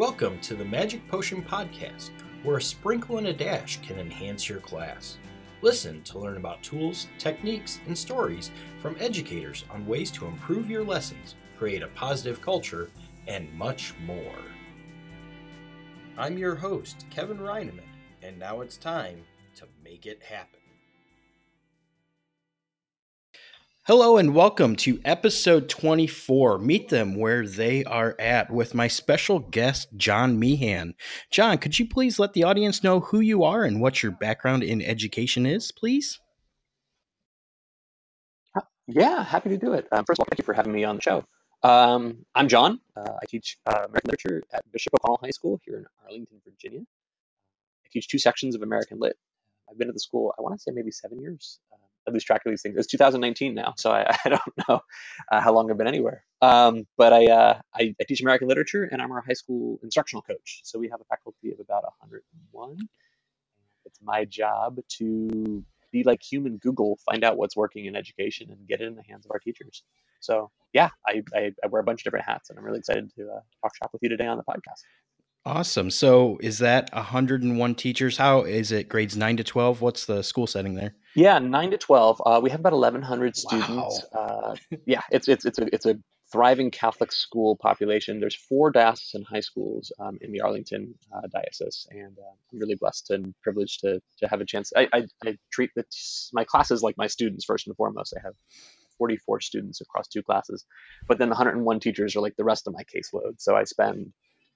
Welcome to the Magic Potion Podcast, where a sprinkle and a dash can enhance your class. Listen to learn about tools, techniques, and stories from educators on ways to improve your lessons, create a positive culture, and much more. I'm your host, Kevin Reineman, and now it's time to make it happen. Hello and welcome to episode 24. Meet them where they are at with my special guest, John Meehan. John, could you please let the audience know who you are and what your background in education is, please? Yeah, happy to do it. Um, first of all, thank you for having me on the show. Um, I'm John. Uh, I teach uh, American Literature at Bishop O'Connell High School here in Arlington, Virginia. I teach two sections of American Lit. I've been at the school, I want to say maybe seven years. Uh, I lose track of these things. It's 2019 now, so I, I don't know uh, how long I've been anywhere. Um, but I, uh, I, I teach American literature, and I'm our high school instructional coach. So we have a faculty of about 101. It's my job to be like human Google, find out what's working in education, and get it in the hands of our teachers. So yeah, I, I, I wear a bunch of different hats, and I'm really excited to uh, talk shop with you today on the podcast. Awesome. So is that 101 teachers? How is it grades 9 to 12? What's the school setting there? Yeah, 9 to 12. Uh, we have about 1100 students. Wow. Uh, yeah, it's it's it's a it's a thriving Catholic school population. There's four diocesan high schools um, in the Arlington uh, diocese, and uh, I'm really blessed and privileged to to have a chance. I, I, I treat the, my classes like my students first and foremost. I have 44 students across two classes, but then the 101 teachers are like the rest of my caseload. So I spend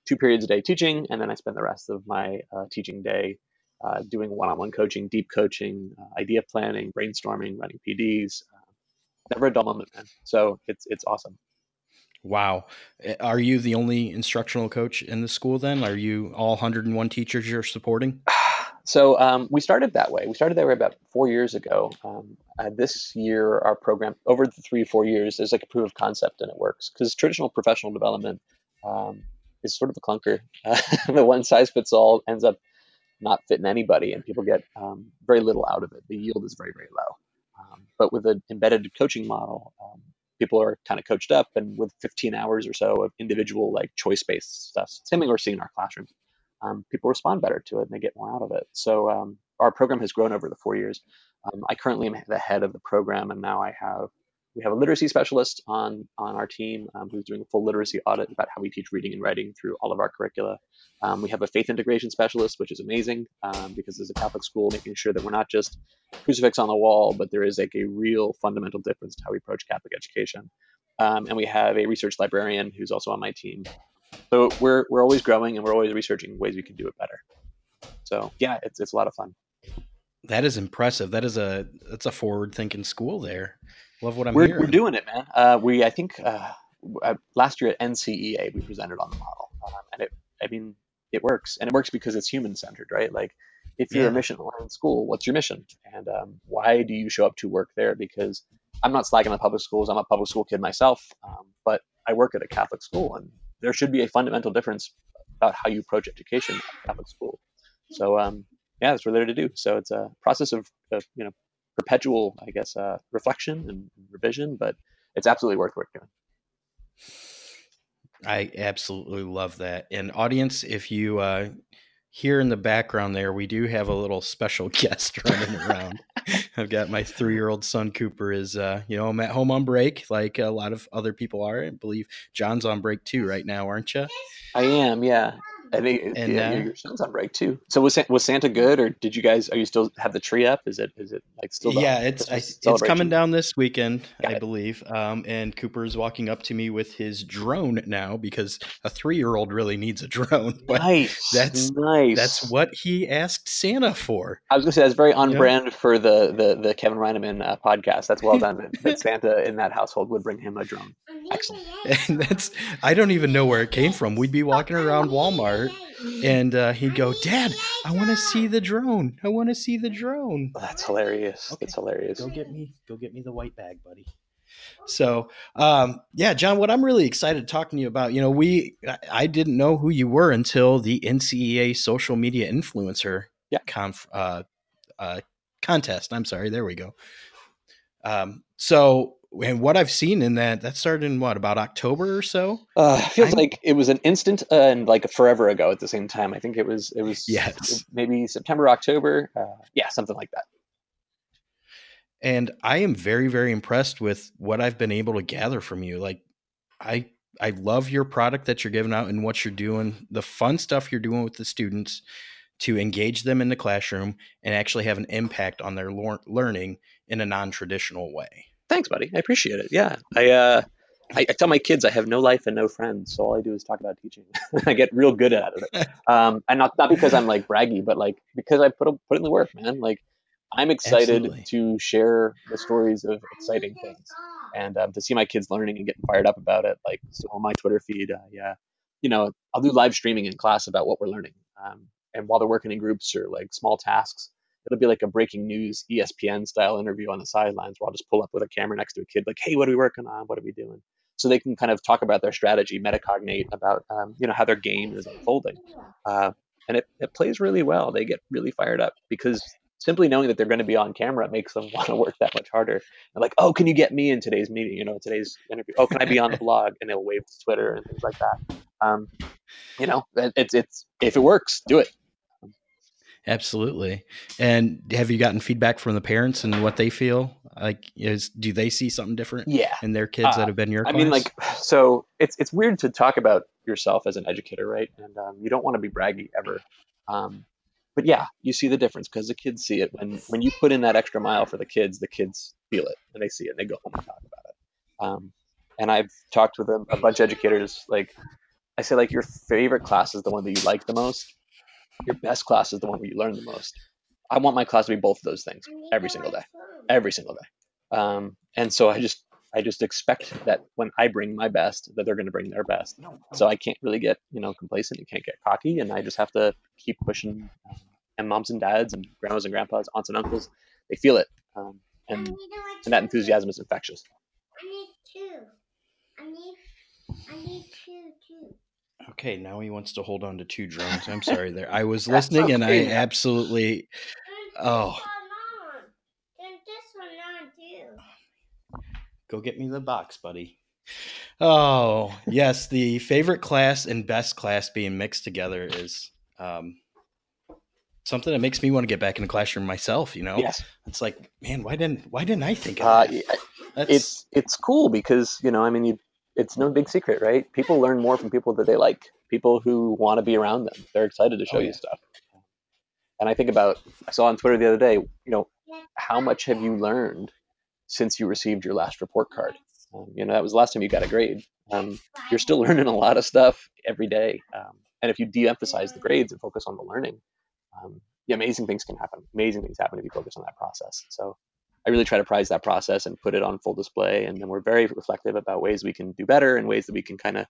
two periods a day teaching, and then I spend the rest of my uh, teaching day uh, doing one-on-one coaching, deep coaching, uh, idea planning, brainstorming, running PDs. Uh, never a dull moment, man. So it's it's awesome. Wow. Are you the only instructional coach in the school then? Are you all 101 teachers you're supporting? So um, we started that way. We started that way about four years ago. Um, uh, this year, our program, over the three, four years, is like a proof of concept and it works because traditional professional development um, is sort of a clunker. Uh, the one size fits all ends up not fitting anybody, and people get um, very little out of it. The yield is very, very low. Um, but with an embedded coaching model, um, people are kind of coached up, and with 15 hours or so of individual, like choice based stuff, same thing we're seeing in our classrooms, um, people respond better to it and they get more out of it. So um, our program has grown over the four years. Um, I currently am the head of the program, and now I have we have a literacy specialist on on our team um, who's doing a full literacy audit about how we teach reading and writing through all of our curricula. Um, we have a faith integration specialist, which is amazing um, because as a Catholic school, making sure that we're not just crucifix on the wall, but there is like a real fundamental difference to how we approach Catholic education. Um, and we have a research librarian who's also on my team. So we're we're always growing and we're always researching ways we can do it better. So yeah, it's it's a lot of fun. That is impressive. That is a that's a forward thinking school there. Love what I'm we're, hearing. We're doing it, man. Uh, we I think uh, uh last year at NCEA we presented on the model, um, and it I mean it works, and it works because it's human centered, right? Like if you're yeah. a mission oriented school, what's your mission, and um, why do you show up to work there? Because I'm not slagging on public schools. I'm a public school kid myself, um, but I work at a Catholic school, and there should be a fundamental difference about how you approach education at a Catholic school. So um, yeah, that's what we're there to do. So it's a process of, of you know perpetual, I guess, uh, reflection and revision, but it's absolutely worth work doing. I absolutely love that. And audience, if you uh, hear in the background there, we do have a little special guest running around. I've got my three-year-old son Cooper is, uh, you know, I'm at home on break, like a lot of other people are. I believe John's on break too right now, aren't you? I am, yeah. I think and, yeah, uh, your son's on break too. So was was Santa good, or did you guys? Are you still have the tree up? Is it is it like still? Yeah, it's I, it's coming down this weekend, Got I it. believe. Um, and Cooper's walking up to me with his drone now because a three year old really needs a drone. But nice, that's nice. That's what he asked Santa for. I was gonna say that's very on yeah. brand for the the the Kevin Reineman uh, podcast. That's well done. that, that Santa in that household would bring him a drone. Excellent. And that's I don't even know where it came from. We'd be walking around Walmart and uh, he'd go, "Dad, I want to see the drone. I want to see the drone." That's hilarious. Okay. That's hilarious. Go get me, go get me the white bag, buddy. So, um, yeah, John, what I'm really excited talking to you about, you know, we I didn't know who you were until the NCEA social media influencer yeah. conf, uh, uh, contest. I'm sorry, there we go. Um, so and what I've seen in that that started in what about October or so. Uh, feels I'm, like it was an instant uh, and like forever ago at the same time. I think it was it was yes maybe September October. Uh, yeah, something like that. And I am very very impressed with what I've been able to gather from you. Like I I love your product that you're giving out and what you're doing, the fun stuff you're doing with the students to engage them in the classroom and actually have an impact on their learning in a non-traditional way. Thanks, buddy. I appreciate it. Yeah, I uh, I, I, tell my kids I have no life and no friends, so all I do is talk about teaching. I get real good at it, um, and not not because I'm like braggy, but like because I put put in the work, man. Like I'm excited Absolutely. to share the stories of exciting things, and um, to see my kids learning and getting fired up about it. Like so on my Twitter feed, uh, yeah, you know, I'll do live streaming in class about what we're learning, um, and while they're working in groups or like small tasks, it'll be like a breaking news ESPN style interview on the sidelines where I'll just pull up with a camera next to a kid, like, hey, what are we working on? What are we doing? So they can kind of talk about their strategy, metacognate about, um, you know, how their game is unfolding. Uh, and it, it plays really well. They get really fired up because simply knowing that they're going to be on camera makes them want to work that much harder. And like, oh, can you get me in today's meeting? You know, today's interview. Oh, can I be on the blog? And they'll wave to Twitter and things like that. Um, you know, it's it's if it works, do it. Absolutely. And have you gotten feedback from the parents and what they feel? Like, is do they see something different? Yeah. in their kids uh, that have been your? I class? mean, like, so it's it's weird to talk about yourself as an educator, right? And um, you don't want to be braggy ever. Um, but yeah, you see the difference because the kids see it when when you put in that extra mile for the kids. The kids feel it and they see it and they go home and talk about it. Um, and I've talked with a, a bunch of educators. Like, I say, like your favorite class is the one that you like the most your best class is the one where you learn the most. I want my class to be both of those things every single day, every single day. Um, and so I just I just expect that when I bring my best, that they're going to bring their best. So I can't really get you know complacent. You can't get cocky, and I just have to keep pushing. Um, and moms and dads and grandmas and grandpas, aunts and uncles, they feel it, um, and and that enthusiasm is infectious. I need two. I need I need two too. Okay, now he wants to hold on to two drones. I'm sorry there. I was listening and I absolutely oh Go get me the box, buddy. Oh, yes, the favorite class and best class being mixed together is um, something that makes me want to get back in the classroom myself, you know? Yes. It's like, man, why didn't why didn't I think of uh, it's it's cool because, you know, I mean you it's no big secret, right? People learn more from people that they like, people who want to be around them. They're excited to show oh, yeah. you stuff. And I think about, I saw on Twitter the other day, you know, how much have you learned since you received your last report card? Um, you know, that was the last time you got a grade. Um, you're still learning a lot of stuff every day. Um, and if you de emphasize the grades and focus on the learning, um, yeah, amazing things can happen. Amazing things happen if you focus on that process. So I really try to prize that process and put it on full display. And then we're very reflective about ways we can do better and ways that we can kind of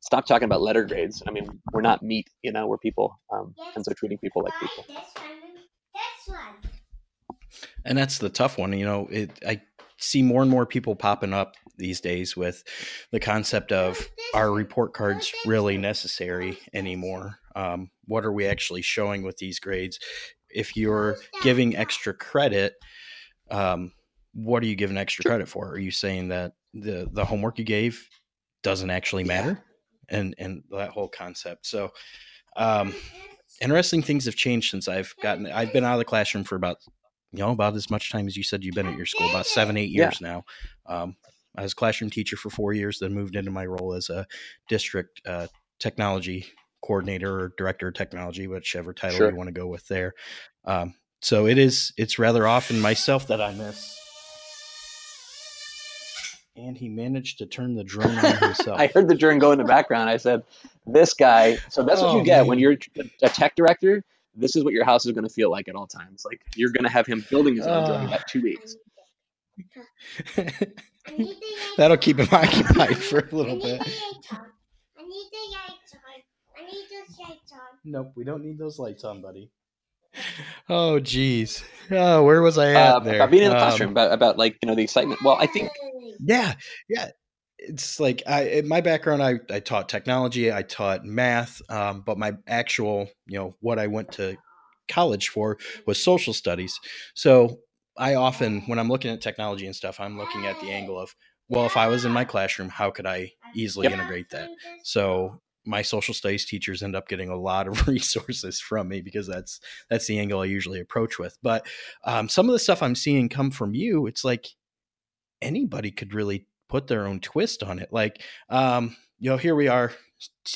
stop talking about letter grades. I mean, we're not meat, you know, we're people. Um, and so treating people like people. And that's the tough one. You know, it, I see more and more people popping up these days with the concept of are report cards really necessary anymore? Um, what are we actually showing with these grades? If you're giving extra credit, um, what are you giving extra credit for? Are you saying that the the homework you gave doesn't actually matter, and and that whole concept? So, um, interesting things have changed since I've gotten. I've been out of the classroom for about you know about as much time as you said you've been at your school, about seven eight years yeah. now. Um, I was classroom teacher for four years, then moved into my role as a district uh, technology coordinator or director of technology, whichever title sure. you want to go with there. Um, so it is. It's rather often myself that I miss. And he managed to turn the drone on himself. I heard the drone go in the background. I said, "This guy." So that's oh, what you get man. when you're a tech director. This is what your house is going to feel like at all times. Like you're going to have him building his own drone in about two weeks. That'll keep him occupied for a little bit. Nope, we don't need those lights on, buddy. Oh, geez. Oh, where was I at uh, there? About being in the classroom, um, about, about like you know the excitement. Well, I think. Yeah, yeah. It's like I in my background. I I taught technology. I taught math. Um, but my actual, you know, what I went to college for was social studies. So I often, when I'm looking at technology and stuff, I'm looking at the angle of, well, if I was in my classroom, how could I easily yep. integrate that? So my social studies teachers end up getting a lot of resources from me because that's that's the angle I usually approach with. But um, some of the stuff I'm seeing come from you, it's like anybody could really put their own twist on it. Like, um, you know, here we are.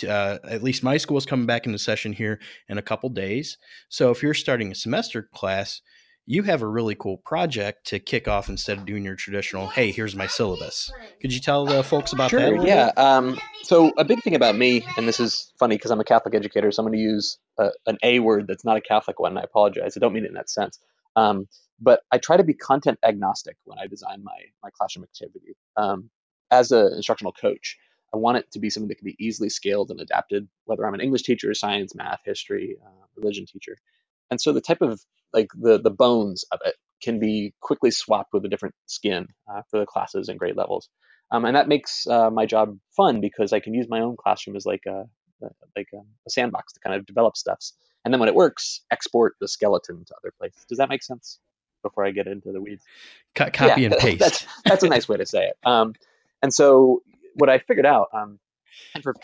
Uh, at least my school is coming back into session here in a couple days. So if you're starting a semester class, you have a really cool project to kick off instead of doing your traditional hey here's my syllabus. Could you tell the folks about sure, that yeah um, so a big thing about me and this is funny because i'm a catholic educator so i'm going to use a, an a word that's not a catholic one i apologize i don't mean it in that sense. Um, but i try to be content agnostic when i design my, my classroom activity. Um, as an instructional coach i want it to be something that can be easily scaled and adapted whether i'm an english teacher science math history uh, religion teacher and so the type of like the the bones of it can be quickly swapped with a different skin uh, for the classes and grade levels. Um, and that makes uh, my job fun because I can use my own classroom as like a, like a, a, sandbox to kind of develop stuffs. And then when it works, export the skeleton to other places. Does that make sense? Before I get into the weeds, Cut, copy yeah, and paste. That's that's a nice way to say it. Um, and so what I figured out, um, and for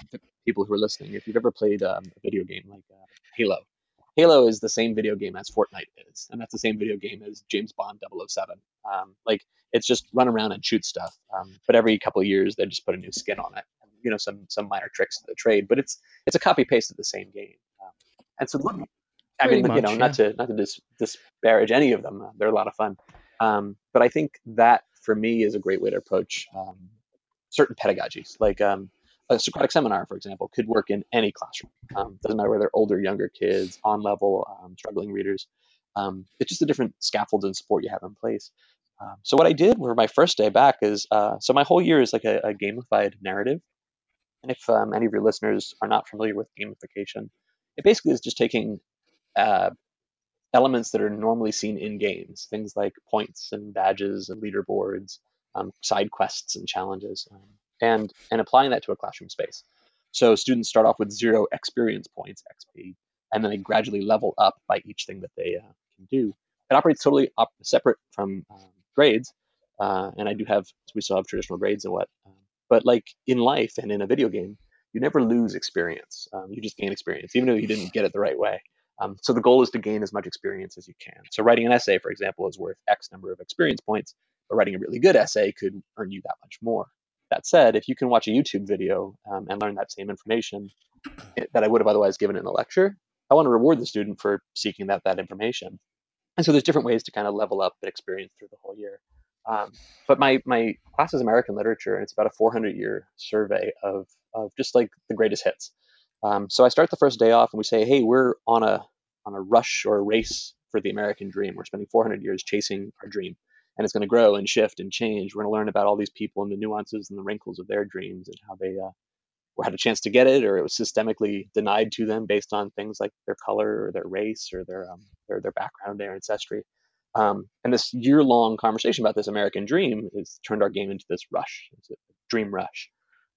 people who are listening, if you've ever played um, a video game like uh, Halo, Halo is the same video game as Fortnite is, and that's the same video game as James Bond 007. Um, like it's just run around and shoot stuff. Um, but every couple of years they just put a new skin on it, and, you know, some some minor tricks to the trade. But it's it's a copy paste of the same game. Um, and so look, I mean, much, you know, yeah. not to not to dis- disparage any of them. Uh, they're a lot of fun. Um, but I think that for me is a great way to approach um, certain pedagogies. Like um, a Socratic seminar, for example, could work in any classroom. Um, doesn't matter whether they're older, younger kids, on level, um, struggling readers. Um, it's just the different scaffold and support you have in place. Um, so what I did for my first day back is uh, so my whole year is like a, a gamified narrative. And if um, any of your listeners are not familiar with gamification, it basically is just taking uh, elements that are normally seen in games, things like points and badges and leaderboards, um, side quests and challenges, and and applying that to a classroom space. So students start off with zero experience points, XP, and then they gradually level up by each thing that they uh, can do. It operates totally op- separate from um, grades, uh, and I do have we still have traditional grades and what, um, but like in life and in a video game, you never lose experience. Um, you just gain experience, even though you didn't get it the right way. Um, so the goal is to gain as much experience as you can. So writing an essay, for example, is worth X number of experience points, but writing a really good essay could earn you that much more. That said, if you can watch a YouTube video um, and learn that same information that I would have otherwise given in a lecture, I want to reward the student for seeking that that information. And so there's different ways to kind of level up that experience through the whole year. Um, but my my class is American literature, and it's about a 400 year survey of of just like the greatest hits. Um, so I start the first day off, and we say, hey, we're on a on a rush or a race for the American dream. We're spending 400 years chasing our dream and it's going to grow and shift and change. We're going to learn about all these people and the nuances and the wrinkles of their dreams and how they uh, had a chance to get it, or it was systemically denied to them based on things like their color or their race or their um, their, their background, their ancestry. Um, and this year-long conversation about this American dream has turned our game into this rush, it's a dream rush.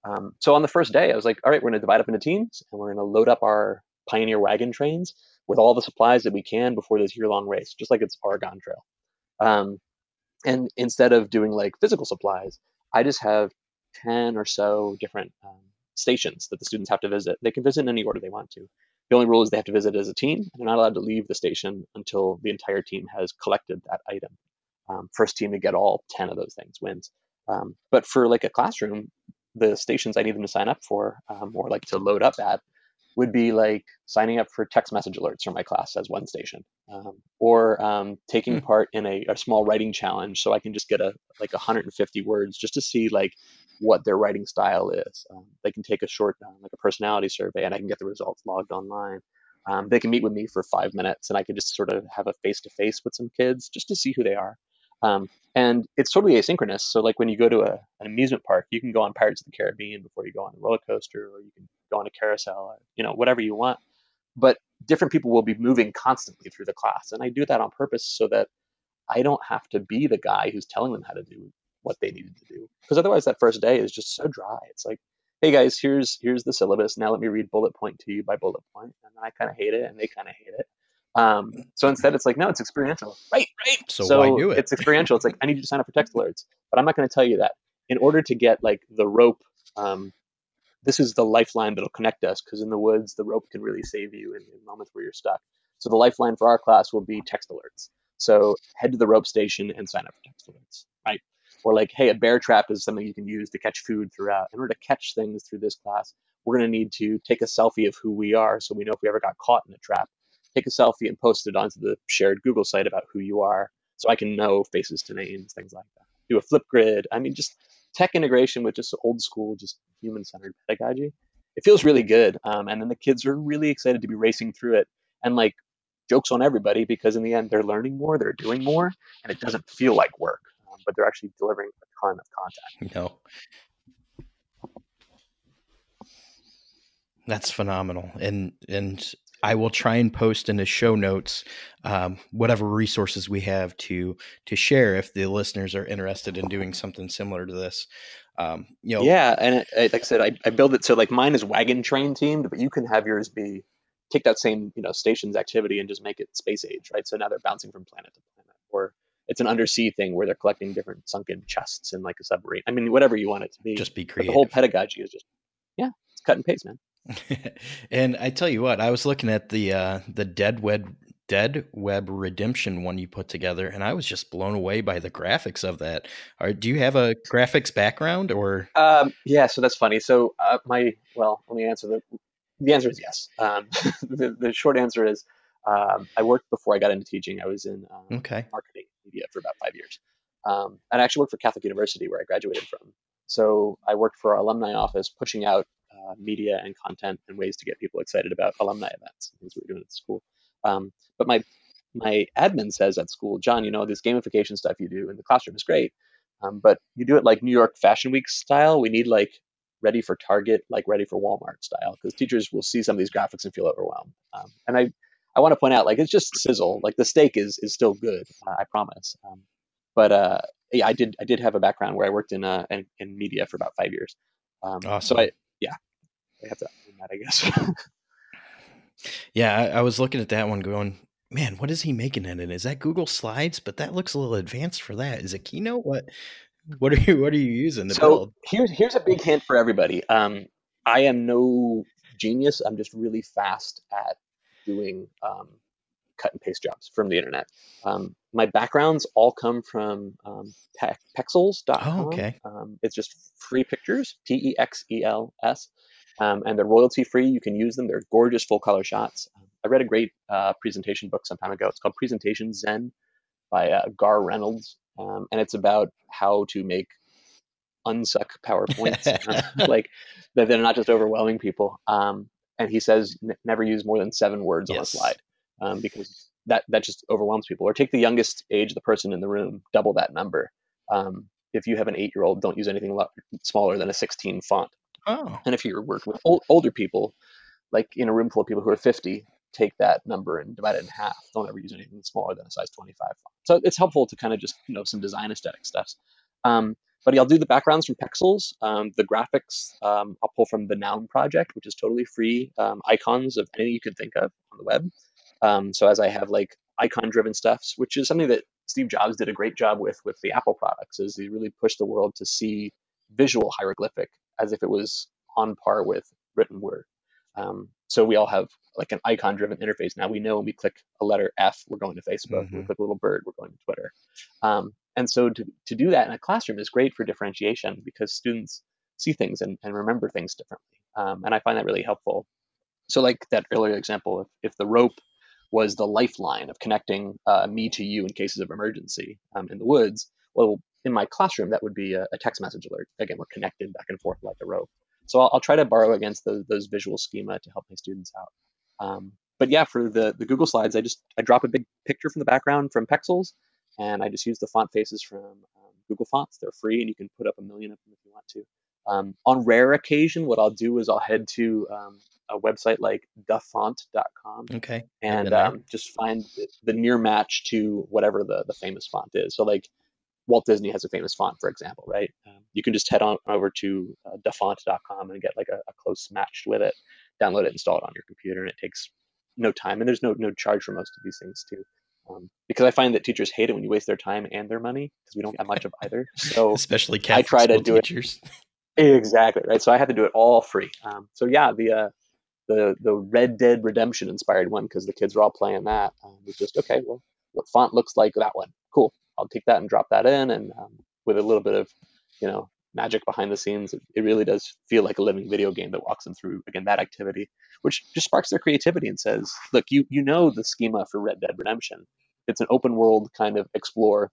Um, so on the first day, I was like, all right, we're going to divide up into teams and we're going to load up our pioneer wagon trains with all the supplies that we can before this year-long race, just like it's Oregon Trail. Um, and instead of doing like physical supplies, I just have 10 or so different um, stations that the students have to visit. They can visit in any order they want to. The only rule is they have to visit as a team. And they're not allowed to leave the station until the entire team has collected that item. Um, first team to get all 10 of those things wins. Um, but for like a classroom, the stations I need them to sign up for um, or like to load up at would be like signing up for text message alerts for my class as one station um, or um, taking mm. part in a, a, small writing challenge so i can just get a like 150 words just to see like what their writing style is um, they can take a short uh, like a personality survey and i can get the results logged online um, they can meet with me for five minutes and i can just sort of have a face-to-face with some kids just to see who they are um, and it's totally asynchronous. So, like when you go to a, an amusement park, you can go on Pirates of the Caribbean before you go on a roller coaster, or you can go on a carousel, or, you know, whatever you want. But different people will be moving constantly through the class, and I do that on purpose so that I don't have to be the guy who's telling them how to do what they needed to do. Because otherwise, that first day is just so dry. It's like, hey guys, here's here's the syllabus. Now let me read bullet point to you by bullet point, and I kind of hate it, and they kind of hate it. Um, so instead, it's like, no, it's experiential. Right, right. So, so why do it? it's experiential. It's like, I need you to sign up for text alerts, but I'm not going to tell you that. In order to get like the rope, um, this is the lifeline that'll connect us because in the woods, the rope can really save you in, in moments where you're stuck. So the lifeline for our class will be text alerts. So head to the rope station and sign up for text alerts, right? Or like, hey, a bear trap is something you can use to catch food throughout. In order to catch things through this class, we're going to need to take a selfie of who we are so we know if we ever got caught in a trap take a selfie and post it onto the shared Google site about who you are so I can know faces to names, things like that. Do a flip grid. I mean, just tech integration with just old school, just human centered pedagogy. It feels really good. Um, and then the kids are really excited to be racing through it. And like, jokes on everybody because in the end, they're learning more, they're doing more, and it doesn't feel like work, um, but they're actually delivering a ton of content. No. That's phenomenal. And, and I will try and post in the show notes um, whatever resources we have to to share if the listeners are interested in doing something similar to this. Um, you know, yeah, and it, it, like I said, I, I build it so like mine is wagon train themed, but you can have yours be take that same you know stations activity and just make it space age, right? So now they're bouncing from planet to planet, or it's an undersea thing where they're collecting different sunken chests in like a submarine. I mean, whatever you want it to be. Just be creative. But the whole pedagogy is just yeah, it's cut and paste, man. and I tell you what, I was looking at the uh, the Dead Web Dead Web Redemption one you put together, and I was just blown away by the graphics of that. Are, do you have a graphics background, or? Um, yeah, so that's funny. So uh, my well, let me answer the the answer is yes. Um, the, the short answer is um, I worked before I got into teaching. I was in um, okay. marketing media for about five years, um, and I actually worked for Catholic University where I graduated from. So I worked for our alumni office, pushing out uh, media and content and ways to get people excited about alumni events and things we are doing at school. Um, but my my admin says at school, John, you know this gamification stuff you do in the classroom is great, um, but you do it like New York Fashion Week style. We need like ready for Target, like ready for Walmart style, because teachers will see some of these graphics and feel overwhelmed. Um, and I I want to point out like it's just sizzle. Like the steak is is still good, uh, I promise. Um, but uh, yeah, I did I did have a background where I worked in uh, in, in media for about five years. Um, awesome. So I yeah, I have to own that, I guess. yeah, I, I, was looking at that one going, man, what is he making it in? Is that Google Slides? But that looks a little advanced for that. Is it Keynote? What what are you what are you using to so build? Here's here's a big hint for everybody. Um, I am no genius. I'm just really fast at doing um, cut and paste jobs from the internet. Um, my backgrounds all come from um, pe- Pexels.com. Oh, okay. Um, it's just free pictures, P E X E L S um, and they're royalty free. You can use them. They're gorgeous full color shots. Um, I read a great uh, presentation book some time ago. It's called Presentation Zen by uh, Garr Reynolds, um, and it's about how to make unsuck PowerPoints, like that they're not just overwhelming people. Um, and he says n- never use more than seven words yes. on a slide um, because that that just overwhelms people. Or take the youngest age of the person in the room, double that number. Um, if you have an eight year old, don't use anything smaller than a 16 font. Oh. And if you're working with old, older people, like in a room full of people who are 50, take that number and divide it in half. Don't ever use anything smaller than a size 25 font. So it's helpful to kind of just you know some design aesthetic stuff. Um, but I'll do the backgrounds from Pexels. Um, the graphics um, I'll pull from the Noun project, which is totally free um, icons of anything you can think of on the web. Um, so as I have like icon-driven stuffs, which is something that Steve Jobs did a great job with with the Apple products, is he really pushed the world to see visual hieroglyphic as if it was on par with written word. Um, so we all have like an icon driven interface now. We know when we click a letter F, we're going to Facebook. Mm-hmm. we click a little bird, we're going to Twitter. Um, and so to, to do that in a classroom is great for differentiation because students see things and, and remember things differently. Um, and I find that really helpful. So, like that earlier example, if, if the rope was the lifeline of connecting uh, me to you in cases of emergency um, in the woods, well, in my classroom, that would be a, a, text message alert. Again, we're connected back and forth like a rope. So I'll, I'll try to borrow against those, those visual schema to help my students out. Um, but yeah, for the, the Google Slides, I just I drop a big picture from the background from Pexels, and I just use the font faces from um, Google Fonts. They're free, and you can put up a million of them if you want to. Um, on rare occasion, what I'll do is I'll head to um, a website like dafont.com okay. and um, just find the near match to whatever the, the famous font is. So like Walt Disney has a famous font, for example, right? Um, you can just head on over to uh, dafont.com and get like a, a, close match with it, download it, install it on your computer, and it takes no time, and there's no no charge for most of these things too. Um, because I find that teachers hate it when you waste their time and their money because we don't have much of either. So especially Catholic I try to do teachers. it exactly right. So I had to do it all free. Um, so yeah, the uh, the the Red Dead Redemption inspired one because the kids were all playing that. Um, was just okay. Well, what font looks like that one? Cool. I'll take that and drop that in, and um, with a little bit of you know magic behind the scenes, it, it really does feel like a living video game that walks them through again that activity, which just sparks their creativity and says, look, you you know the schema for Red Dead Redemption. It's an open world kind of explore.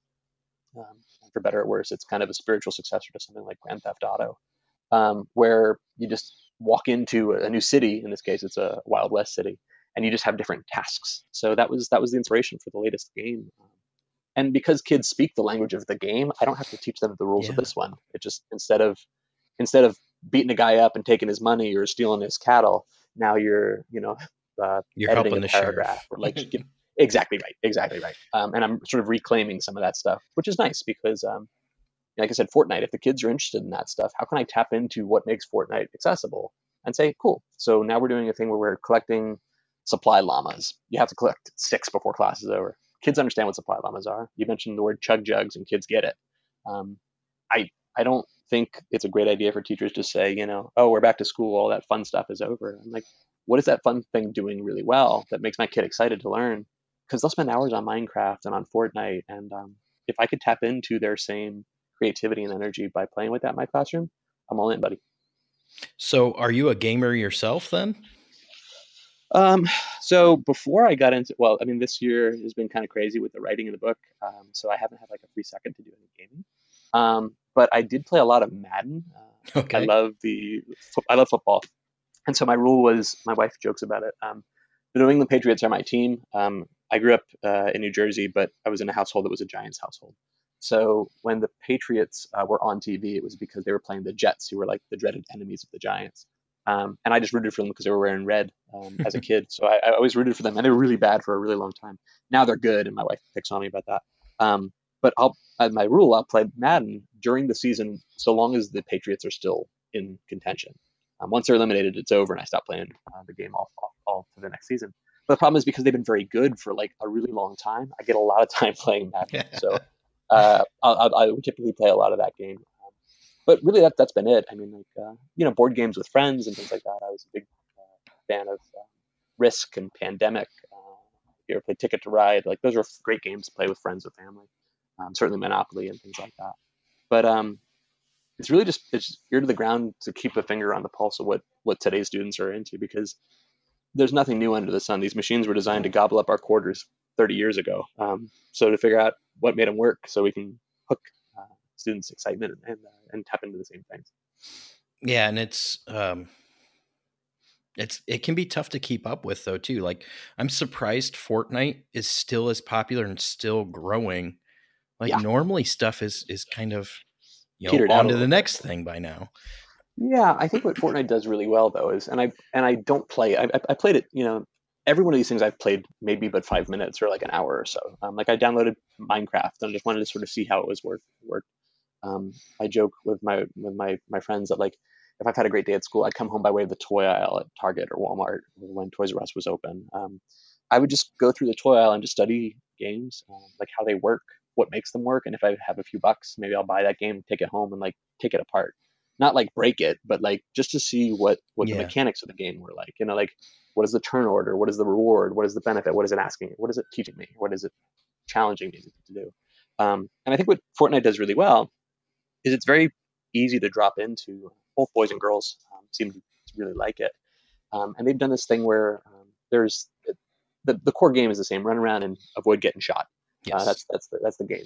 Um, for better or worse, it's kind of a spiritual successor to something like Grand Theft Auto, um, where you just walk into a new city. In this case, it's a Wild West city, and you just have different tasks. So that was that was the inspiration for the latest game. And because kids speak the language of the game, I don't have to teach them the rules yeah. of this one. It just instead of instead of beating a guy up and taking his money or stealing his cattle, now you're you know uh, you're editing a paragraph or like exactly right, exactly right. Um, and I'm sort of reclaiming some of that stuff, which is nice because um, like I said, Fortnite. If the kids are interested in that stuff, how can I tap into what makes Fortnite accessible and say, cool. So now we're doing a thing where we're collecting supply llamas. You have to collect six before class is over. Kids understand what supply llamas are. You mentioned the word chug jugs, and kids get it. Um, I I don't think it's a great idea for teachers to say, you know, oh, we're back to school, all that fun stuff is over. I'm like, what is that fun thing doing really well that makes my kid excited to learn? Because they'll spend hours on Minecraft and on Fortnite, and um, if I could tap into their same creativity and energy by playing with that in my classroom, I'm all in, buddy. So, are you a gamer yourself then? Um, so before I got into, well, I mean, this year has been kind of crazy with the writing of the book. Um, so I haven't had like a free second to do any gaming. Um, but I did play a lot of Madden. Uh, okay. I love the, I love football. And so my rule was, my wife jokes about it. Um, the New England Patriots are my team. Um, I grew up uh, in New Jersey, but I was in a household that was a Giants household. So when the Patriots uh, were on TV, it was because they were playing the Jets, who were like the dreaded enemies of the Giants. Um, and I just rooted for them because they were wearing red um, as a kid. So I, I, always rooted for them, and they were really bad for a really long time. Now they're good, and my wife picks on me about that. Um, but I'll, my rule, I'll play Madden during the season so long as the Patriots are still in contention. Um, once they're eliminated, it's over, and I stop playing uh, the game all, all, all to the next season. But the problem is because they've been very good for like a really long time, I get a lot of time playing Madden. so uh, I, I, would typically play a lot of that game. But really, that that's been it. I mean, like uh, you know, board games with friends and things like that. I was a big uh, fan of uh, Risk and Pandemic. Uh, you ever play Ticket to Ride? Like those are great games to play with friends or family. Um, certainly Monopoly and things like that. But um, it's really just it's ear to the ground to keep a finger on the pulse of what what today's students are into because there's nothing new under the sun. These machines were designed to gobble up our quarters 30 years ago. Um, so to figure out what made them work, so we can hook uh, students' excitement and and, uh, and, tap into the same things. Yeah, and it's um, it's it can be tough to keep up with though too. Like I'm surprised Fortnite is still as popular and still growing. Like yeah. normally stuff is is kind of you know Petered on to the next thing by now. Yeah, I think what Fortnite does really well though is, and I and I don't play. I, I played it, you know, every one of these things I've played maybe but five minutes or like an hour or so. Um, like I downloaded Minecraft and I just wanted to sort of see how it was work. work. Um, I joke with my with my my friends that like if I've had a great day at school, I'd come home by way of the toy aisle at Target or Walmart when Toys R Us was open. Um, I would just go through the toy aisle and just study games, um, like how they work, what makes them work, and if I have a few bucks, maybe I'll buy that game, take it home, and like take it apart. Not like break it, but like just to see what what yeah. the mechanics of the game were like. You know, like what is the turn order? What is the reward? What is the benefit? What is it asking? What is it teaching me? What is it challenging me to do? Um, and I think what Fortnite does really well is it's very easy to drop into. Both boys and girls um, seem to really like it, um, and they've done this thing where um, there's the, the core game is the same: run around and avoid getting shot. Uh, yes. Uh, that's that's the, that's the game.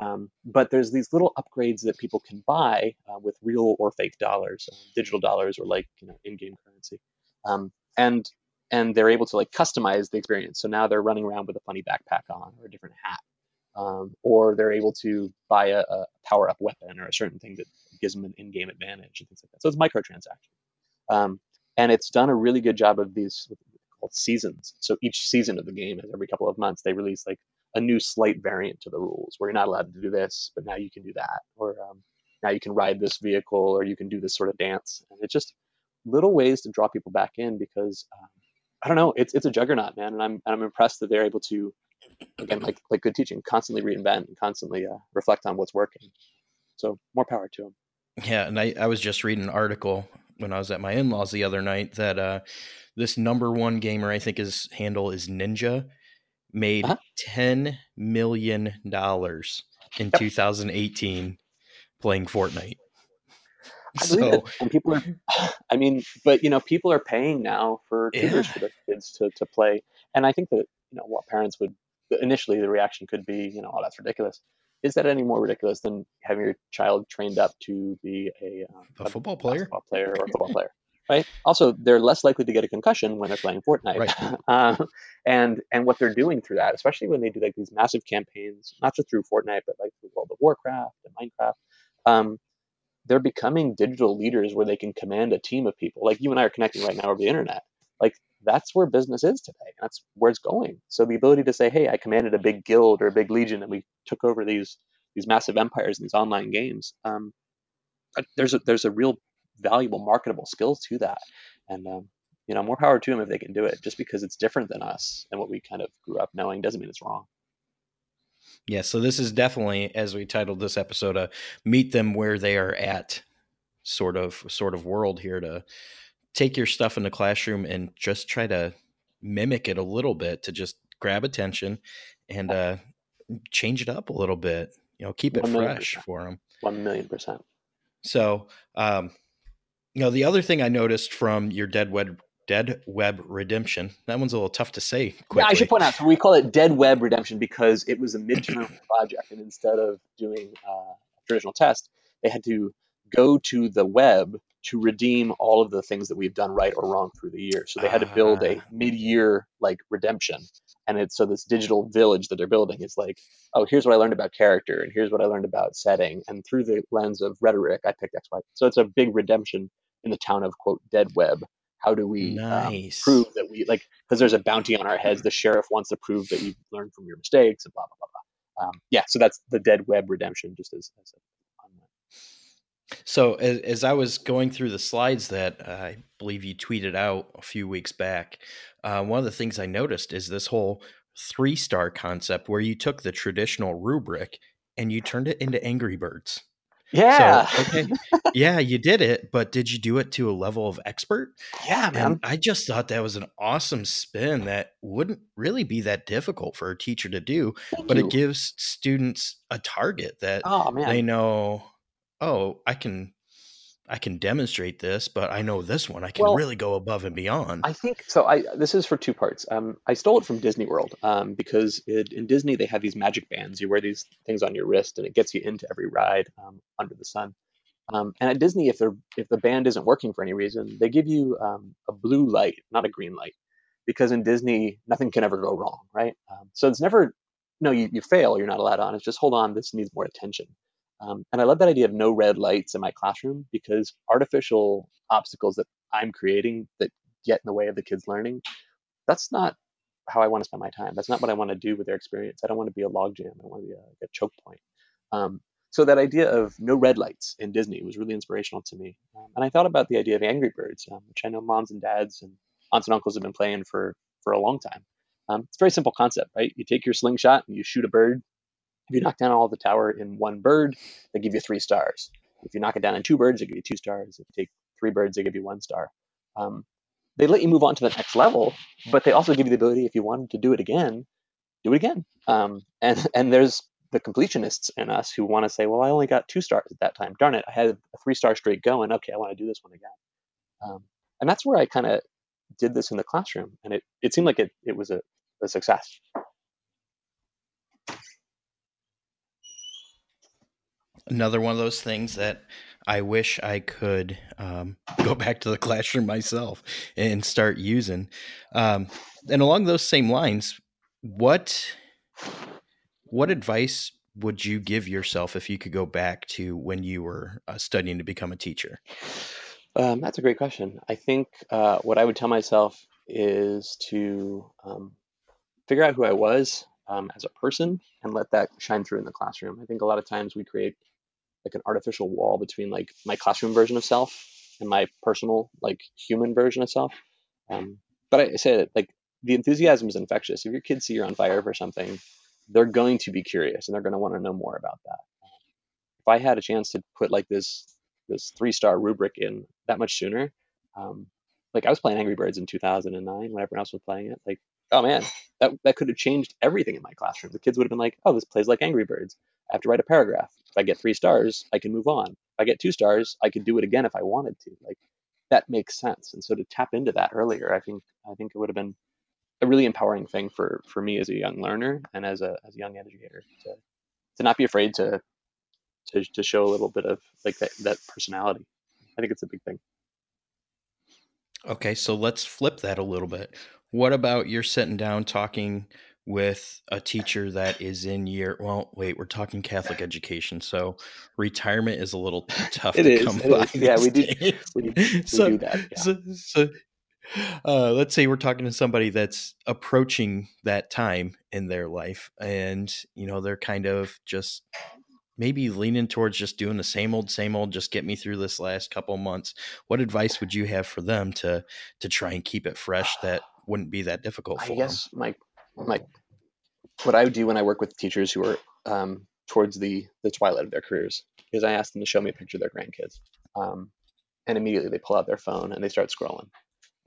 Um, but there's these little upgrades that people can buy uh, with real or fake dollars, uh, digital dollars, or like you know in-game currency. Um, and and they're able to like customize the experience. So now they're running around with a funny backpack on or a different hat, um, or they're able to buy a, a power up weapon or a certain thing that gives them an in-game advantage and things like that. So it's microtransaction, um, and it's done a really good job of these called seasons. So each season of the game, every couple of months, they release like a new slight variant to the rules where you're not allowed to do this, but now you can do that, or um, now you can ride this vehicle, or you can do this sort of dance, and it's just little ways to draw people back in because um, I don't know. It's it's a juggernaut, man, and I'm and I'm impressed that they're able to, again, like like good teaching, constantly reinvent and constantly uh, reflect on what's working. So more power to them. Yeah, and I I was just reading an article when I was at my in laws the other night that uh, this number one gamer, I think his handle is Ninja, made uh-huh. ten million dollars in 2018 playing Fortnite. I so. And people are, I mean, but you know, people are paying now for tutors yeah. for their kids to, to play. And I think that, you know, what parents would initially the reaction could be, you know, oh, that's ridiculous. Is that any more ridiculous than having your child trained up to be a, um, a football player, player or a football player? Right. Also, they're less likely to get a concussion when they're playing Fortnite. Right. uh, and and what they're doing through that, especially when they do like these massive campaigns, not just through Fortnite, but like through World of Warcraft and Minecraft. Um, they're becoming digital leaders where they can command a team of people. Like you and I are connecting right now over the internet. Like that's where business is today. That's where it's going. So the ability to say, "Hey, I commanded a big guild or a big legion, and we took over these these massive empires in these online games." Um, there's a there's a real valuable marketable skills to that, and um, you know, more power to them if they can do it. Just because it's different than us and what we kind of grew up knowing doesn't mean it's wrong. Yeah, so this is definitely, as we titled this episode, a meet them where they are at sort of sort of world here to take your stuff in the classroom and just try to mimic it a little bit to just grab attention and uh, change it up a little bit. You know, keep it fresh for them. One million percent. So, um, you know, the other thing I noticed from your Dead Web Dead Web Redemption. That one's a little tough to say. Quickly. Yeah, I should point out. So we call it Dead Web Redemption because it was a midterm project, and instead of doing uh, a traditional test, they had to go to the web to redeem all of the things that we've done right or wrong through the year. So they had to build a ah. mid-year like redemption, and it's so this digital village that they're building is like, oh, here's what I learned about character, and here's what I learned about setting, and through the lens of rhetoric, I picked X, Y. So it's a big redemption in the town of quote Dead Web how do we um, nice. um, prove that we like because there's a bounty on our heads the sheriff wants to prove that you've learned from your mistakes and blah blah blah blah um, yeah so that's the dead web redemption just as, as a so as, as, I was going through the slides that uh, I believe you tweeted out a few weeks back, uh, one of the things I noticed is this whole three star concept where you took the traditional rubric and you turned it into Angry Birds. Yeah. So, okay. yeah, you did it, but did you do it to a level of expert? Yeah, man. And I just thought that was an awesome spin that wouldn't really be that difficult for a teacher to do, Thank but you. it gives students a target that oh, man. they know, oh, I can I can demonstrate this, but I know this one I can well, really go above and beyond. I think so. I this is for two parts. Um, I stole it from Disney World um, because it, in Disney they have these magic bands. You wear these things on your wrist, and it gets you into every ride um, under the sun. Um, and at Disney, if the if the band isn't working for any reason, they give you um, a blue light, not a green light, because in Disney nothing can ever go wrong, right? Um, so it's never no, you, you fail, you're not allowed on. It's just hold on, this needs more attention. Um, and I love that idea of no red lights in my classroom because artificial obstacles that I'm creating that get in the way of the kids learning, that's not how I want to spend my time. That's not what I want to do with their experience. I don't want to be a logjam. I want to be a, a choke point. Um, so that idea of no red lights in Disney was really inspirational to me. Um, and I thought about the idea of Angry Birds, um, which I know moms and dads and aunts and uncles have been playing for for a long time. Um, it's a very simple concept, right? You take your slingshot and you shoot a bird if you knock down all the tower in one bird, they give you three stars. If you knock it down in two birds, they give you two stars. If you take three birds, they give you one star. Um, they let you move on to the next level, but they also give you the ability, if you wanted to do it again, do it again. Um, and and there's the completionists in us who want to say, well, I only got two stars at that time. Darn it, I had a three star streak going. Okay, I want to do this one again. Um, and that's where I kind of did this in the classroom, and it it seemed like it it was a, a success. Another one of those things that I wish I could um, go back to the classroom myself and start using. Um, and along those same lines, what what advice would you give yourself if you could go back to when you were uh, studying to become a teacher? Um, that's a great question. I think uh, what I would tell myself is to um, figure out who I was um, as a person and let that shine through in the classroom. I think a lot of times we create like an artificial wall between like my classroom version of self and my personal like human version of self. Um, but I say that like the enthusiasm is infectious. If your kids see you're on fire for something, they're going to be curious and they're going to want to know more about that. If I had a chance to put like this this three star rubric in that much sooner, um, like I was playing Angry Birds in 2009 when everyone else was playing it. Like, oh man, that that could have changed everything in my classroom. The kids would have been like, oh, this plays like Angry Birds. I have to write a paragraph. If I get three stars, I can move on. If I get two stars, I could do it again if I wanted to. Like that makes sense. And so to tap into that earlier, I think I think it would have been a really empowering thing for for me as a young learner and as a as a young educator to to not be afraid to to to show a little bit of like that that personality. I think it's a big thing. Okay, so let's flip that a little bit. What about you're sitting down talking with a teacher that is in year well wait we're talking catholic education so retirement is a little tough it to is, come it by is. yeah we do we, we so, do that yeah. so, so uh, let's say we're talking to somebody that's approaching that time in their life and you know they're kind of just maybe leaning towards just doing the same old same old just get me through this last couple months what advice would you have for them to to try and keep it fresh that wouldn't be that difficult for I guess my my what I do when I work with teachers who are um, towards the the twilight of their careers is I ask them to show me a picture of their grandkids, um, and immediately they pull out their phone and they start scrolling,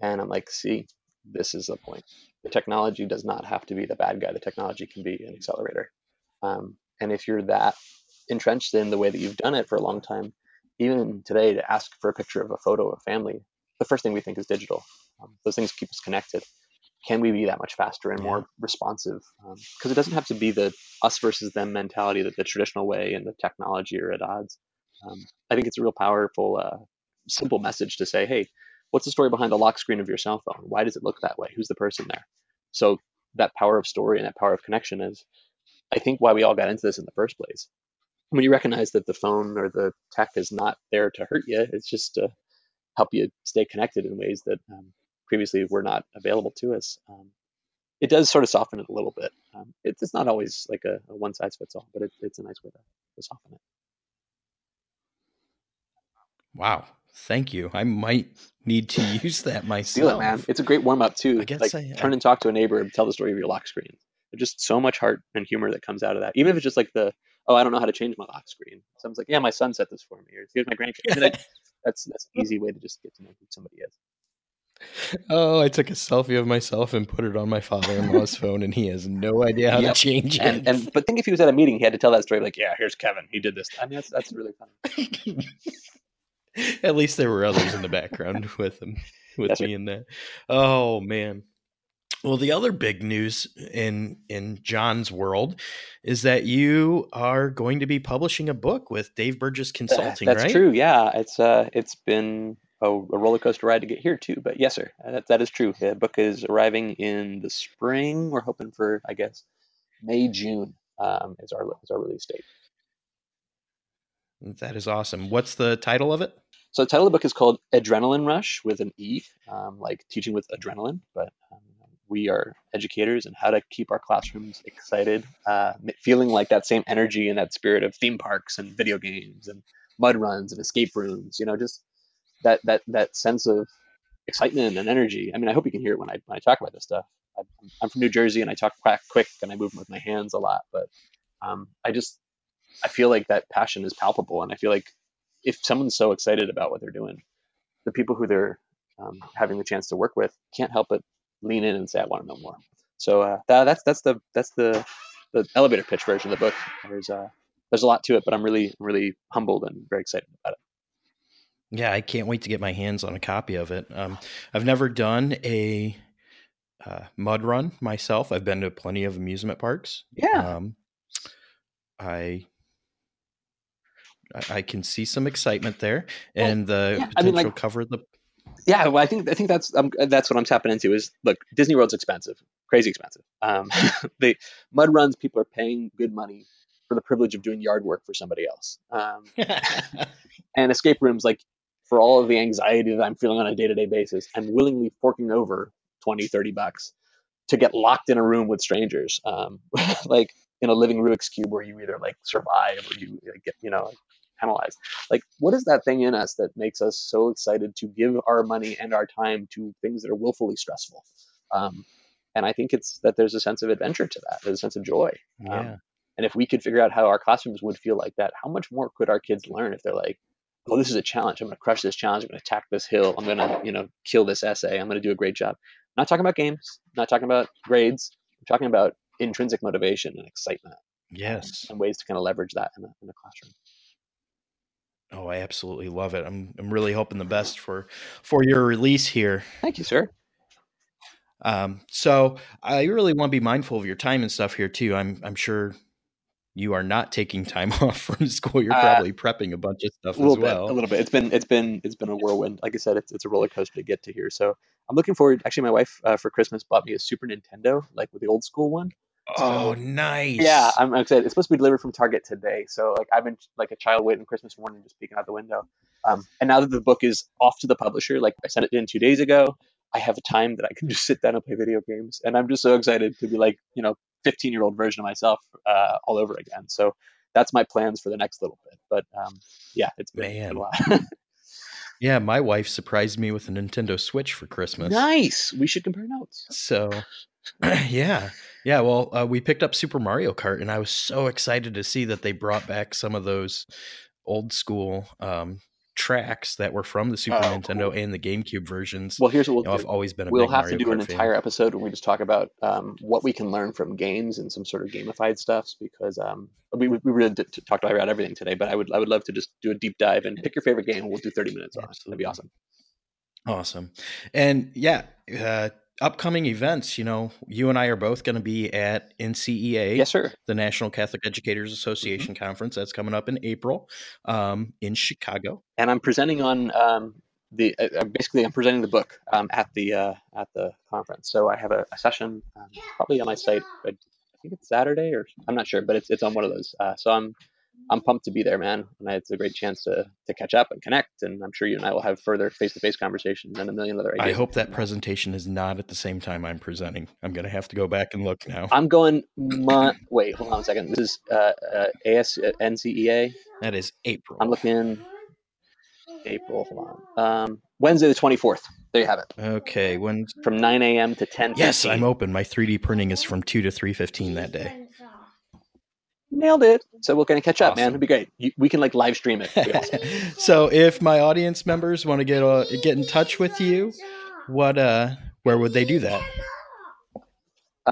and I'm like, see, this is the point. The technology does not have to be the bad guy. The technology can be an accelerator, um, and if you're that entrenched in the way that you've done it for a long time, even today to ask for a picture of a photo of family, the first thing we think is digital. Um, those things keep us connected can we be that much faster and more responsive? Because um, it doesn't have to be the us versus them mentality that the traditional way and the technology are at odds. Um, I think it's a real powerful, uh, simple message to say, hey, what's the story behind the lock screen of your cell phone? Why does it look that way? Who's the person there? So that power of story and that power of connection is, I think, why we all got into this in the first place. When you recognize that the phone or the tech is not there to hurt you, it's just to help you stay connected in ways that um, previously were not available to us. Um, it does sort of soften it a little bit. Um, it's, it's, not always like a, a, one size fits all, but it, it's a nice way to, to soften it. Wow. Thank you. I might need to use that myself. Do it, man. It's a great warm up too. I guess like I, turn and talk to a neighbor and tell the story of your lock screen. There's just so much heart and humor that comes out of that. Even if it's just like the, oh, I don't know how to change my lock screen. Someone's like, yeah, my son set this for me, or here's my grandkid. That's that's an easy way to just get to know who somebody is. Oh, I took a selfie of myself and put it on my father-in-law's phone, and he has no idea how yep. to change it. And, and, but think if he was at a meeting, he had to tell that story. Like, yeah, here's Kevin. He did this. I mean, that's that's really funny. at least there were others in the background with him, with that's me right. in that. Oh man. Well, the other big news in in John's world is that you are going to be publishing a book with Dave Burgess Consulting. That's right? true. Yeah, it's uh, it's been a, a, roller coaster ride to get here too. But yes, sir, that, that is true. The book is arriving in the spring. We're hoping for, I guess, May June um, is our is our release date. That is awesome. What's the title of it? So the title of the book is called EDrenaline Rush with an E, um, like teaching with adrenaline. But um, we are educators and how to keep our classrooms excited, uh, feeling like that same energy and that spirit of theme parks and video games and mud runs and escape rooms. You know, just that that that sense of excitement and energy. I mean, I hope you can hear it when I when I talk about this stuff. I, I'm from New Jersey and I talk quack quick and I move with my hands a lot, but um, I just I feel like that passion is palpable, and I feel like if someone's so excited about what they're doing, the people who they're um, having the chance to work with can't help but lean in and say, "I want to know more." So uh, that, that's that's the that's the the elevator pitch version of the book. There's uh, there's a lot to it, but I'm really really humbled and very excited about it. Yeah, I can't wait to get my hands on a copy of it. Um, I've never done a uh, mud run myself. I've been to plenty of amusement parks. Yeah. Um, I I can see some excitement there, and the yeah, potential I mean, like, cover the. Yeah, well, I think I think that's um, that's what I'm tapping into. Is look, Disney World's expensive, crazy expensive. Um, the mud runs, people are paying good money for the privilege of doing yard work for somebody else. Um, and escape rooms, like for all of the anxiety that I'm feeling on a day to day basis, I'm willingly forking over 20, 30 bucks to get locked in a room with strangers, um, like in a living Rubik's cube where you either like survive or you get, you know, penalized. Like, what is that thing in us that makes us so excited to give our money and our time to things that are willfully stressful? Um, and I think it's that there's a sense of adventure to that. There's a sense of joy. Yeah. Um, and if we could figure out how our classrooms would feel like that, how much more could our kids learn if they're like, oh, this is a challenge. I'm going to crush this challenge. I'm going to attack this hill. I'm going to, you know, kill this essay. I'm going to do a great job. I'm not talking about games. I'm not talking about grades. I'm talking about intrinsic motivation and excitement. Yes. And ways to kind of leverage that in the, in the classroom. Oh, I absolutely love it. I'm I'm really hoping the best for for your release here. Thank you, sir. Um, so I really want to be mindful of your time and stuff here too. I'm I'm sure you are not taking time off from school. You're uh, probably uh, prepping a bunch of stuff as well. Bit, a little bit. It's been it's been it's been a whirlwind. Like I said, it's it's a roller coaster to get to here. So I'm looking forward. Actually, my wife uh, for Christmas bought me a Super Nintendo, like with the old school one. Oh, so, nice. Yeah, I'm excited. It's supposed to be delivered from Target today. So like I've been like a child waiting Christmas morning, just peeking out the window. Um, and now that the book is off to the publisher, like I sent it in two days ago, I have a time that I can just sit down and play video games. And I'm just so excited to be like, you know, 15 year old version of myself uh, all over again. So that's my plans for the next little bit. But um, yeah, it's been, Man. a lot. yeah, my wife surprised me with a Nintendo Switch for Christmas. Nice. We should compare notes. So yeah. Yeah. Well, uh, we picked up Super Mario Kart, and I was so excited to see that they brought back some of those old school um, tracks that were from the Super oh, Nintendo cool. and the GameCube versions. Well, here's what we'll you know, I've always been a We'll have Mario to do Kart an entire episode when we just talk about um, what we can learn from games and some sort of gamified stuffs because um, we, we really did talk about everything today, but I would I would love to just do a deep dive and pick your favorite game and we'll do 30 minutes on it. That'd be awesome. Awesome. And yeah, uh, upcoming events, you know, you and I are both going to be at NCEA. Yes, sir. The National Catholic Educators mm-hmm. Association mm-hmm. conference that's coming up in April um, in Chicago. And I'm presenting on um, the uh, uh, basically I'm presenting the book um, at the uh, at the conference. So I have a, a session um, probably on my site. I think it's Saturday or I'm not sure, but it's it's on one of those. Uh, so I'm I'm pumped to be there, man. And it's a great chance to to catch up and connect. And I'm sure you and I will have further face to face conversations and a million other ideas. I hope that presentation is not at the same time I'm presenting. I'm going to have to go back and look now. I'm going. wait, hold on a second. This is uh, uh, AS uh, NCEA. That is April. I'm looking. April. Hold on. Um, Wednesday the 24th. There you have it. Okay, when from 9 a.m. to 10. Yes, I'm open. My 3D printing is from 2 to 3:15 that day. Nailed it. So we're going to catch up, man. It'd be great. You, we can like live stream it. Awesome. so if my audience members want to get uh, get in touch with you, what uh, where would they do that?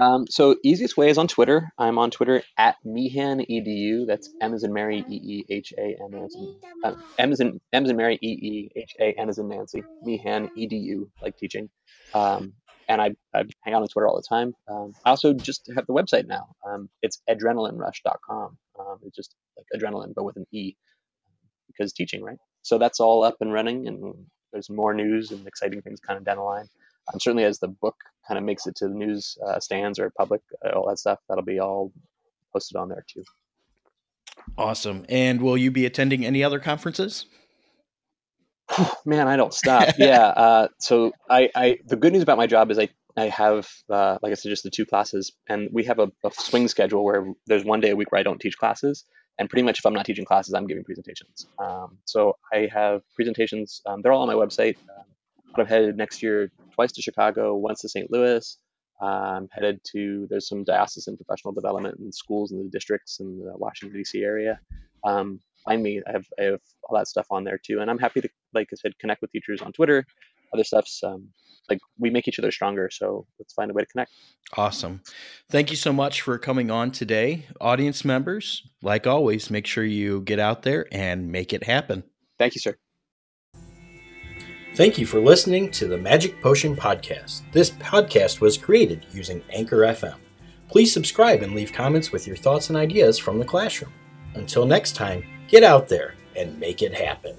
Um, so easiest way is on Twitter. I'm on Twitter at Meehan Edu. That's M as in Mary E E H A N as in uh, M as in M as in Mary E E H A N as in Nancy. Meehan Edu, like teaching. Um, and I, I hang out on Twitter all the time. Um, I also just have the website now. Um, it's edrenalinerush.com. Um, it's just like adrenaline, but with an E because teaching, right? So that's all up and running, and there's more news and exciting things kind of down the line. Um, certainly, as the book kind of makes it to the news uh, stands or public, uh, all that stuff, that'll be all posted on there too. Awesome. And will you be attending any other conferences? Man, I don't stop. yeah. Uh, so I, I, the good news about my job is I, I have, uh, like I said, just the two classes, and we have a, a, swing schedule where there's one day a week where I don't teach classes, and pretty much if I'm not teaching classes, I'm giving presentations. Um, so I have presentations. Um, they're all on my website. Um, I'm headed next year twice to Chicago, once to St. Louis. I'm headed to there's some diocesan professional development in schools in the districts in the Washington D.C. area. Um, find me. I have I have all that stuff on there too, and I'm happy to, like I said, connect with teachers on Twitter. Other stuff's um, like we make each other stronger, so let's find a way to connect. Awesome. Thank you so much for coming on today, audience members. Like always, make sure you get out there and make it happen. Thank you, sir. Thank you for listening to the Magic Potion Podcast. This podcast was created using Anchor FM. Please subscribe and leave comments with your thoughts and ideas from the classroom. Until next time, Get out there and make it happen.